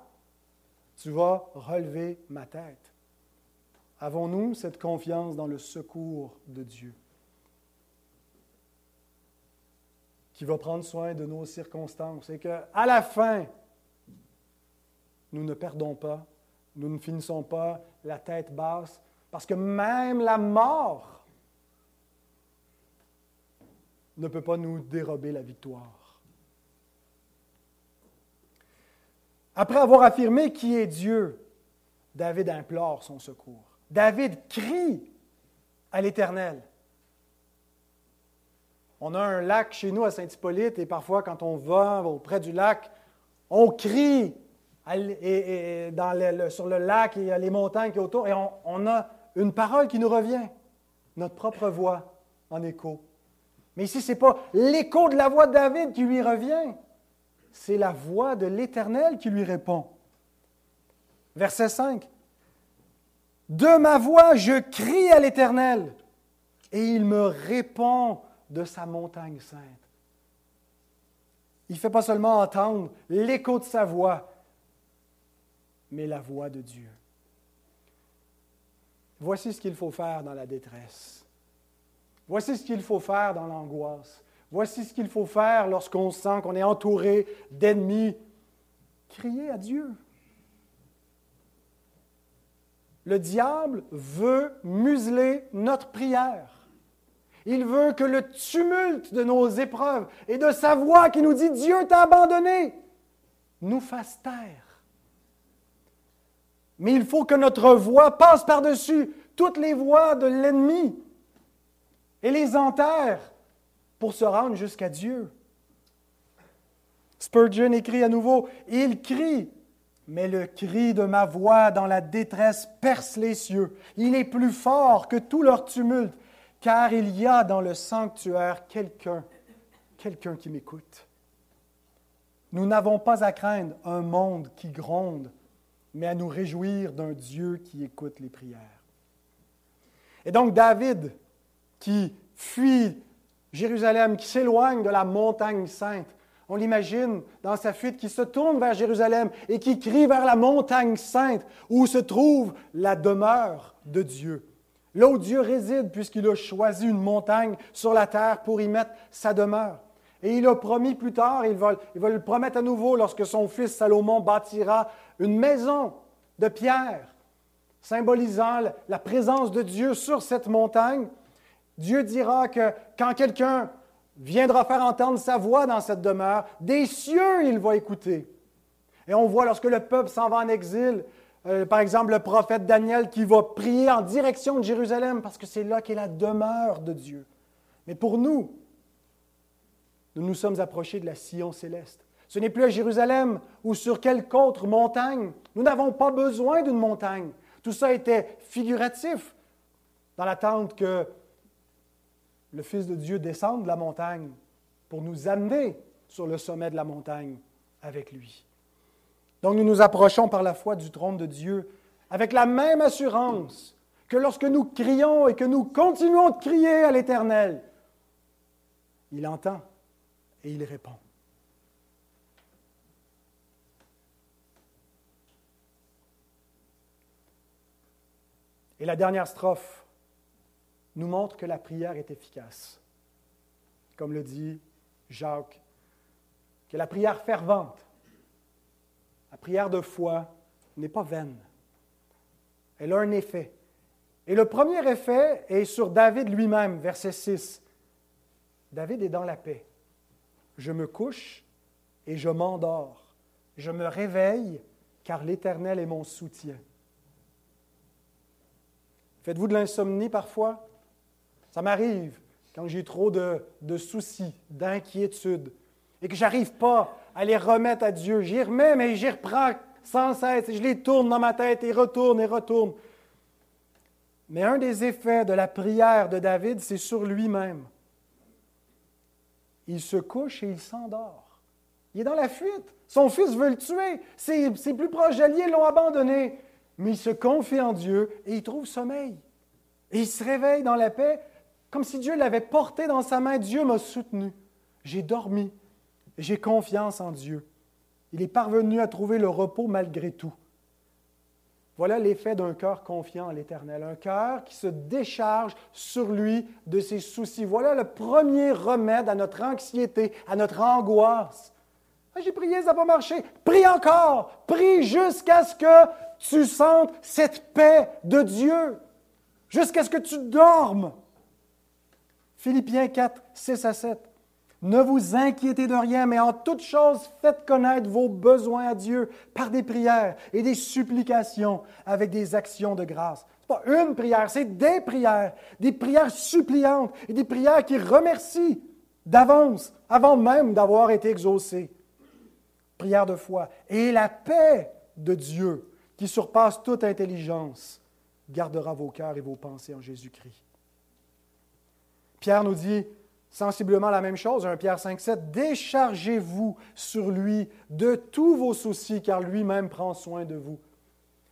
tu vas relever ma tête. Avons-nous cette confiance dans le secours de Dieu qui va prendre soin de nos circonstances et qu'à la fin, nous ne perdons pas, nous ne finissons pas la tête basse, parce que même la mort ne peut pas nous dérober la victoire. Après avoir affirmé qui est Dieu, David implore son secours. David crie à l'Éternel. On a un lac chez nous à Saint-Hippolyte et parfois quand on va auprès du lac, on crie et, sur le lac, il y a les montagnes qui sont autour et on a une parole qui nous revient, notre propre voix en écho. Mais ici, ce n'est pas l'écho de la voix de David qui lui revient, c'est la voix de l'Éternel qui lui répond. Verset 5. De ma voix, je crie à l'Éternel, et il me répond de sa montagne sainte. Il ne fait pas seulement entendre l'écho de sa voix, mais la voix de Dieu. Voici ce qu'il faut faire dans la détresse. Voici ce qu'il faut faire dans l'angoisse. Voici ce qu'il faut faire lorsqu'on sent qu'on est entouré d'ennemis. Crier à Dieu. Le diable veut museler notre prière. Il veut que le tumulte de nos épreuves et de sa voix qui nous dit Dieu t'a abandonné nous fasse taire. Mais il faut que notre voix passe par-dessus toutes les voix de l'ennemi et les enterre pour se rendre jusqu'à Dieu. Spurgeon écrit à nouveau, Il crie, mais le cri de ma voix dans la détresse perce les cieux. Il est plus fort que tout leur tumulte, car il y a dans le sanctuaire quelqu'un, quelqu'un qui m'écoute. Nous n'avons pas à craindre un monde qui gronde mais à nous réjouir d'un Dieu qui écoute les prières. Et donc David, qui fuit Jérusalem, qui s'éloigne de la montagne sainte, on l'imagine dans sa fuite, qui se tourne vers Jérusalem et qui crie vers la montagne sainte où se trouve la demeure de Dieu. Là où Dieu réside, puisqu'il a choisi une montagne sur la terre pour y mettre sa demeure. Et il a promis plus tard, il va, le promettre à nouveau lorsque son fils Salomon bâtira une maison de pierre, symbolisant la présence de Dieu sur cette montagne. Dieu dira que quand quelqu'un viendra faire entendre sa voix dans cette demeure, des cieux il va écouter. Et on voit lorsque le peuple s'en va en exil, euh, par exemple le prophète Daniel qui va prier en direction de Jérusalem parce que c'est là qu'est la demeure de Dieu. Mais pour nous, nous nous sommes approchés de la Sion céleste. Ce n'est plus à Jérusalem ou sur quelque autre montagne. Nous n'avons pas besoin d'une montagne. Tout ça était figuratif dans l'attente que le Fils de Dieu descende de la montagne pour nous amener sur le sommet de la montagne avec lui. Donc nous nous approchons par la foi du trône de Dieu avec la même assurance que lorsque nous crions et que nous continuons de crier à l'Éternel, il entend et il répond. Et la dernière strophe nous montre que la prière est efficace. Comme le dit Jacques, que la prière fervente, la prière de foi n'est pas vaine. Elle a un effet. Et le premier effet est sur David lui-même, verset 6. David est dans la paix. Je me couche et je m'endors. Je me réveille car l'Éternel est mon soutien. Faites-vous de l'insomnie parfois? Ça m'arrive quand j'ai trop de, soucis, d'inquiétudes, et que je n'arrive pas à les remettre à Dieu. J'y remets, mais j'y reprends sans cesse, je les tourne dans ma tête, et retourne et retourne. Mais un des effets de la prière de David, c'est sur lui-même. Il se couche et il s'endort. Il est dans la fuite. Son fils veut le tuer. Ses plus proches alliés l'ont abandonné. Mais il se confie en Dieu et il trouve sommeil. Et il se réveille dans la paix, comme si Dieu l'avait porté dans sa main. Dieu m'a soutenu. J'ai dormi. J'ai confiance en Dieu. Il est parvenu à trouver le repos malgré tout. Voilà l'effet d'un cœur confiant en l'Éternel, un cœur qui se décharge sur lui de ses soucis. Voilà le premier remède à notre anxiété, à notre angoisse. Ah, j'ai prié, ça n'a pas marché. Prie encore, prie jusqu'à ce que tu sentes cette paix de Dieu, jusqu'à ce que tu dormes. Philippiens 4, 6 à 7. Ne vous inquiétez de rien, mais en toute chose, faites connaître vos besoins à Dieu par des prières et des supplications avec des actions de grâce. Ce n'est pas une prière, c'est des prières, des prières suppliantes et des prières qui remercient d'avance, avant même d'avoir été exaucées. Prière de foi. Et la paix de Dieu, qui surpasse toute intelligence, gardera vos cœurs et vos pensées en Jésus-Christ. Pierre nous dit, Sensiblement la même chose, 1 Pierre 5, 7, déchargez-vous sur lui de tous vos soucis, car lui-même prend soin de vous.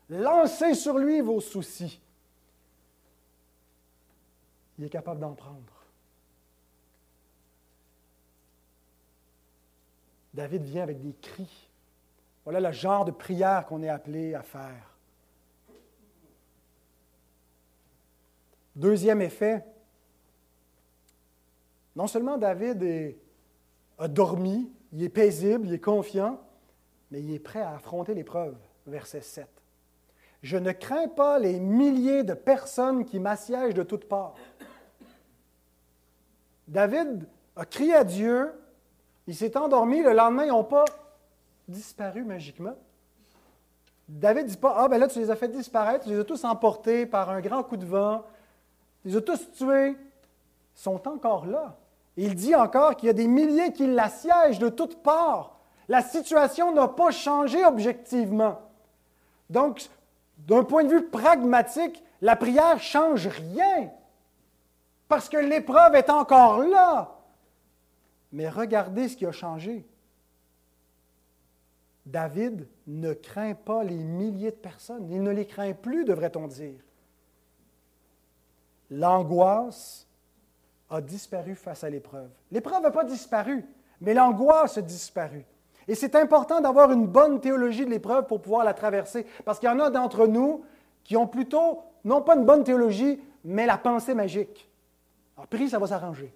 Lancez sur lui vos soucis. Il est capable d'en prendre. David vient avec des cris. Voilà le genre de prière qu'on est appelé à faire. Deuxième effet, non seulement David a dormi, il est paisible, il est confiant, mais il est prêt à affronter l'épreuve. Verset 7. Je ne crains pas les milliers de personnes qui m'assiègent de toutes parts. David a crié à Dieu, il s'est endormi, le lendemain, ils n'ont pas disparu magiquement. David ne dit pas Ah, ben là, tu les as fait disparaître, tu les as tous emportés par un grand coup de vent, tu les as tous tués. Ils sont encore là. Il dit encore qu'il y a des milliers qui l'assiègent de toutes parts. La situation n'a pas changé objectivement. Donc, d'un point de vue pragmatique, la prière ne change rien parce que l'épreuve est encore là. Mais regardez ce qui a changé. David ne craint pas les milliers de personnes. Il ne les craint plus, devrait-on dire. L'angoisse a disparu face à l'épreuve. L'épreuve n'a pas disparu, mais l'angoisse a disparu. Et c'est important d'avoir une bonne théologie de l'épreuve pour pouvoir la traverser, parce qu'il y en a d'entre nous qui ont plutôt, non pas une bonne théologie, mais la pensée magique. En prie, ça va s'arranger.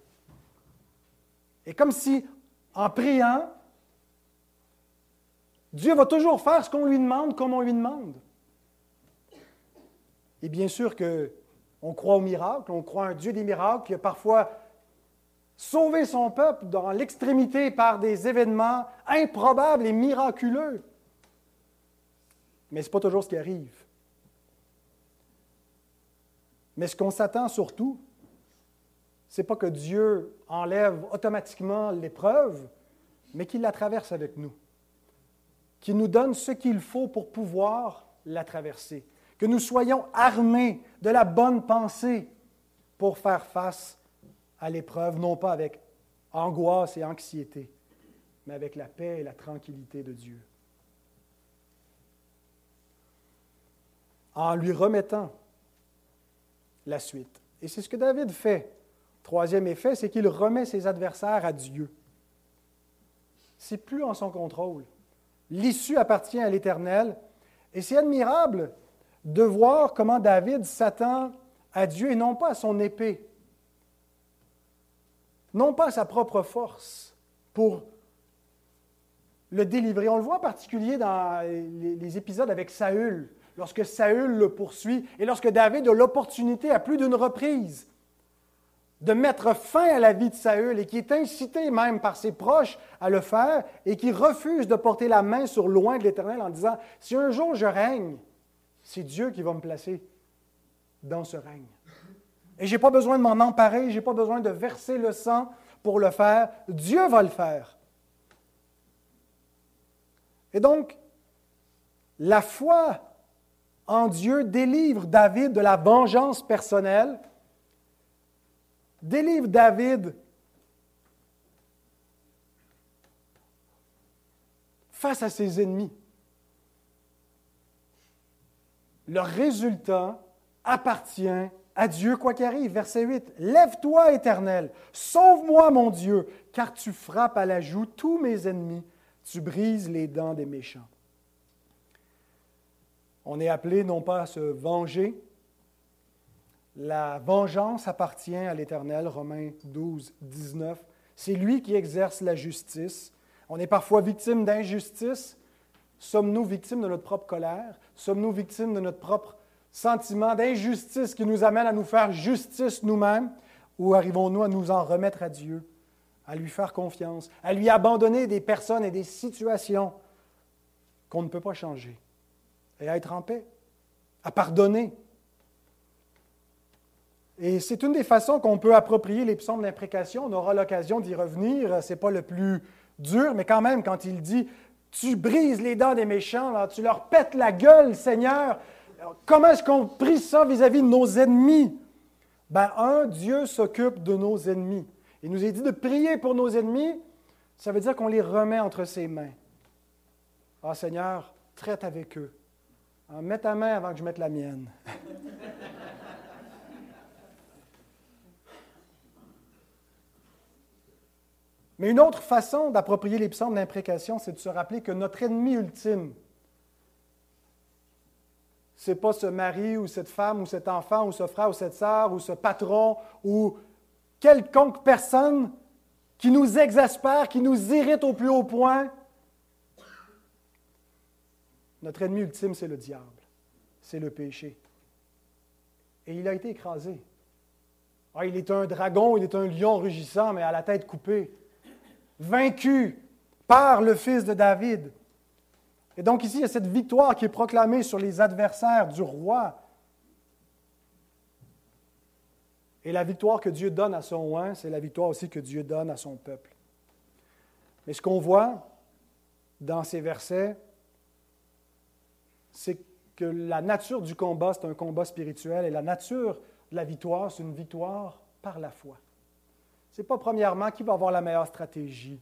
Et comme si, en priant, Dieu va toujours faire ce qu'on lui demande comme on lui demande. Et bien sûr que on croit au miracle, on croit à un Dieu des miracles qui a parfois sauvé son peuple dans l'extrémité par des événements improbables et miraculeux. Mais ce n'est pas toujours ce qui arrive. Mais ce qu'on s'attend surtout, ce n'est pas que Dieu enlève automatiquement l'épreuve, mais qu'il la traverse avec nous, qu'il nous donne ce qu'il faut pour pouvoir la traverser que nous soyons armés de la bonne pensée pour faire face à l'épreuve, non pas avec angoisse et anxiété, mais avec la paix et la tranquillité de Dieu. En lui remettant la suite. Et c'est ce que David fait. Troisième effet, c'est qu'il remet ses adversaires à Dieu. C'est plus en son contrôle. L'issue appartient à l'Éternel. Et c'est admirable de voir comment David s'attend à Dieu et non pas à son épée, non pas à sa propre force pour le délivrer. On le voit en particulier dans les, épisodes avec Saül, lorsque Saül le poursuit et lorsque David a l'opportunité à plus d'une reprise de mettre fin à la vie de Saül et qui est incité même par ses proches à le faire et qui refuse de porter la main sur loin de l'Éternel en disant, si un jour je règne, c'est Dieu qui va me placer dans ce règne. Et je n'ai pas besoin de m'en emparer, je n'ai pas besoin de verser le sang pour le faire, Dieu va le faire. Et donc, la foi en Dieu délivre David de la vengeance personnelle délivre David face à ses ennemis. Le résultat appartient à Dieu quoi qu'il arrive. Verset 8. Lève-toi, Éternel, sauve-moi, mon Dieu, car tu frappes à la joue tous mes ennemis, tu brises les dents des méchants. On est appelé non pas à se venger, la vengeance appartient à l'Éternel, Romains 12, 19. C'est lui qui exerce la justice. On est parfois victime d'injustice. Sommes-nous victimes de notre propre colère? Sommes-nous victimes de notre propre sentiment d'injustice qui nous amène à nous faire justice nous-mêmes? Ou arrivons-nous à nous en remettre à Dieu, à lui faire confiance, à lui abandonner des personnes et des situations qu'on ne peut pas changer, et à être en paix, à pardonner, et c'est une des façons qu'on peut approprier les psaumes d'imprécation. On aura l'occasion d'y revenir. Ce n'est pas le plus dur, mais quand même, quand il dit Tu brises les dents des méchants, tu leur pètes la gueule, Seigneur. Comment est-ce qu'on prie ça vis-à-vis de nos ennemis? Ben, un, Dieu s'occupe de nos ennemis. Il nous est dit de prier pour nos ennemis. Ça veut dire qu'on les remet entre ses mains. Ah, Seigneur, traite avec eux. Ah, mets ta main avant que je mette la mienne. Mais une autre façon d'approprier les psaumes d'imprécation, c'est de se rappeler que notre ennemi ultime, ce n'est pas ce mari ou cette femme ou cet enfant ou ce frère ou cette sœur ou ce patron ou quelconque personne qui nous exaspère, qui nous irrite au plus haut point. Notre ennemi ultime, c'est le diable, c'est le péché. Et il a été écrasé. Ah, il est un dragon, il est un lion rugissant, mais à la tête coupée vaincu par le fils de David. Et donc ici, il y a cette victoire qui est proclamée sur les adversaires du roi. Et la victoire que Dieu donne à son roi, c'est la victoire aussi que Dieu donne à son peuple. Mais ce qu'on voit dans ces versets, c'est que la nature du combat, c'est un combat spirituel, et la nature de la victoire, c'est une victoire par la foi. Ce n'est pas premièrement qui va avoir la meilleure stratégie,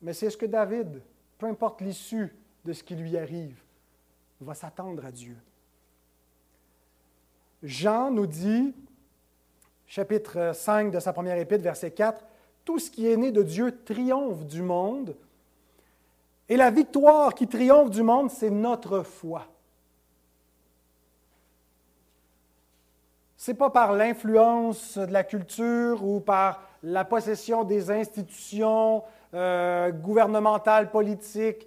mais c'est ce que David, peu importe l'issue de ce qui lui arrive, va s'attendre à Dieu. Jean nous dit, chapitre 5 de sa première épître, verset 4, Tout ce qui est né de Dieu triomphe du monde, et la victoire qui triomphe du monde, c'est notre foi. Ce n'est pas par l'influence de la culture ou par la possession des institutions euh, gouvernementales, politiques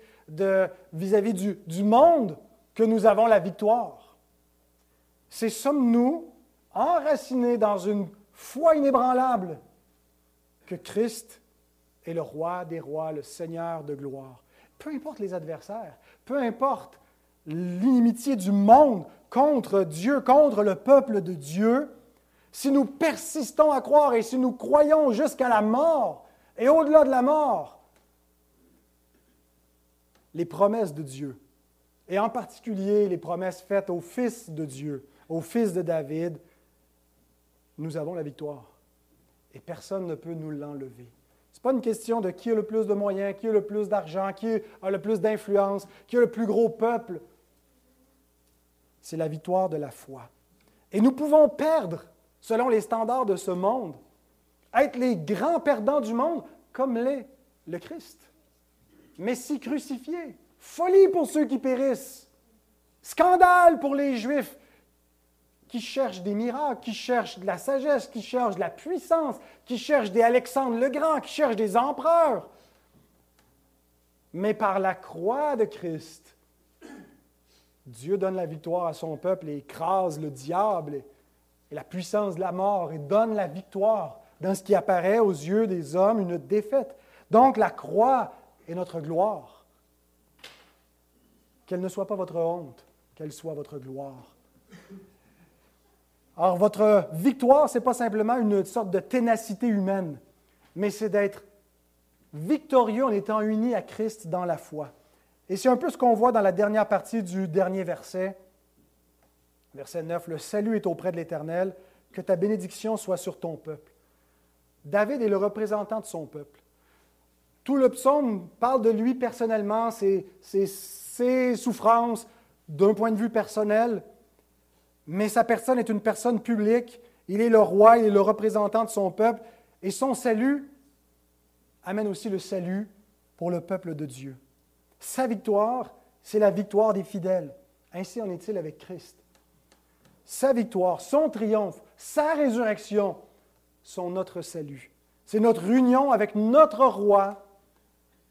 vis-à-vis du, du monde que nous avons la victoire. C'est sommes-nous enracinés dans une foi inébranlable que Christ est le roi des rois, le Seigneur de gloire. Peu importe les adversaires, peu importe l'inimitié du monde, contre Dieu, contre le peuple de Dieu, si nous persistons à croire et si nous croyons jusqu'à la mort et au-delà de la mort, les promesses de Dieu, et en particulier les promesses faites au Fils de Dieu, au Fils de David, nous avons la victoire. Et personne ne peut nous l'enlever. Ce n'est pas une question de qui a le plus de moyens, qui a le plus d'argent, qui a le plus d'influence, qui a le plus gros peuple c'est la victoire de la foi. Et nous pouvons perdre, selon les standards de ce monde, être les grands perdants du monde, comme l'est le Christ. Messie crucifié, folie pour ceux qui périssent. Scandale pour les Juifs qui cherchent des miracles, qui cherchent de la sagesse, qui cherchent de la puissance, qui cherchent des Alexandre le Grand, qui cherchent des empereurs. Mais par la croix de Christ, Dieu donne la victoire à son peuple et écrase le diable et la puissance de la mort et donne la victoire dans ce qui apparaît aux yeux des hommes une défaite. Donc la croix est notre gloire. Qu'elle ne soit pas votre honte, qu'elle soit votre gloire. Alors votre victoire, ce n'est pas simplement une sorte de ténacité humaine, mais c'est d'être victorieux en étant unis à Christ dans la foi. Et c'est un peu ce qu'on voit dans la dernière partie du dernier verset. Verset 9, Le salut est auprès de l'Éternel, que ta bénédiction soit sur ton peuple. David est le représentant de son peuple. Tout le psaume parle de lui personnellement, ses, ses souffrances d'un point de vue personnel, mais sa personne est une personne publique. Il est le roi, il est le représentant de son peuple, et son salut amène aussi le salut pour le peuple de Dieu. Sa victoire, c'est la victoire des fidèles. Ainsi en est-il avec Christ. Sa victoire, son triomphe, sa résurrection sont notre salut. C'est notre union avec notre roi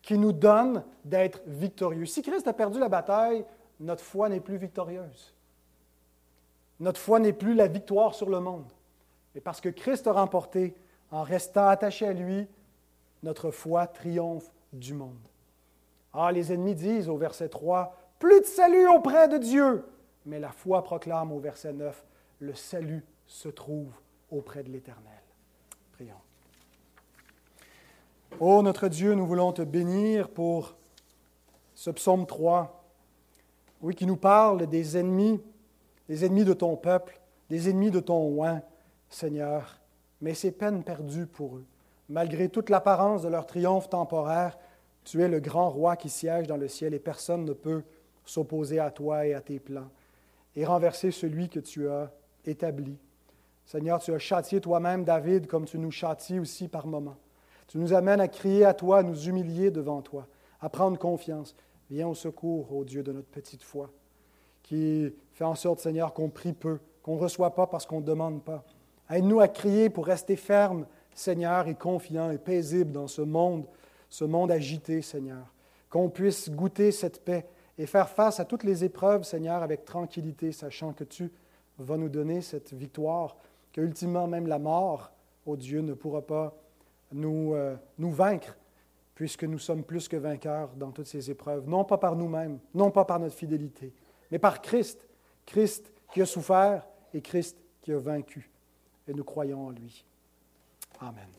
qui nous donne d'être victorieux. Si Christ a perdu la bataille, notre foi n'est plus victorieuse. Notre foi n'est plus la victoire sur le monde. Et parce que Christ a remporté, en restant attaché à lui, notre foi triomphe du monde. Ah, les ennemis disent au verset 3, plus de salut auprès de Dieu. Mais la foi proclame au verset 9, le salut se trouve auprès de l'Éternel. Prions. Ô notre Dieu, nous voulons te bénir pour ce psaume 3, oui, qui nous parle des ennemis, des ennemis de ton peuple, des ennemis de ton oin, Seigneur, mais c'est peine perdue pour eux. Malgré toute l'apparence de leur triomphe temporaire, tu es le grand roi qui siège dans le ciel et personne ne peut s'opposer à toi et à tes plans et renverser celui que tu as établi. Seigneur, tu as châtié toi-même David comme tu nous châties aussi par moments. Tu nous amènes à crier à toi, à nous humilier devant toi, à prendre confiance. Viens au secours, ô Dieu, de notre petite foi, qui fait en sorte, Seigneur, qu'on prie peu, qu'on ne reçoit pas parce qu'on ne demande pas. Aide-nous à crier pour rester ferme, Seigneur, et confiant et paisible dans ce monde ce monde agité, Seigneur. Qu'on puisse goûter cette paix et faire face à toutes les épreuves, Seigneur, avec tranquillité, sachant que tu vas nous donner cette victoire, que ultimement même la mort, ô Dieu, ne pourra pas nous, euh, nous vaincre, puisque nous sommes plus que vainqueurs dans toutes ces épreuves, non pas par nous-mêmes, non pas par notre fidélité, mais par Christ, Christ qui a souffert et Christ qui a vaincu. Et nous croyons en lui. Amen.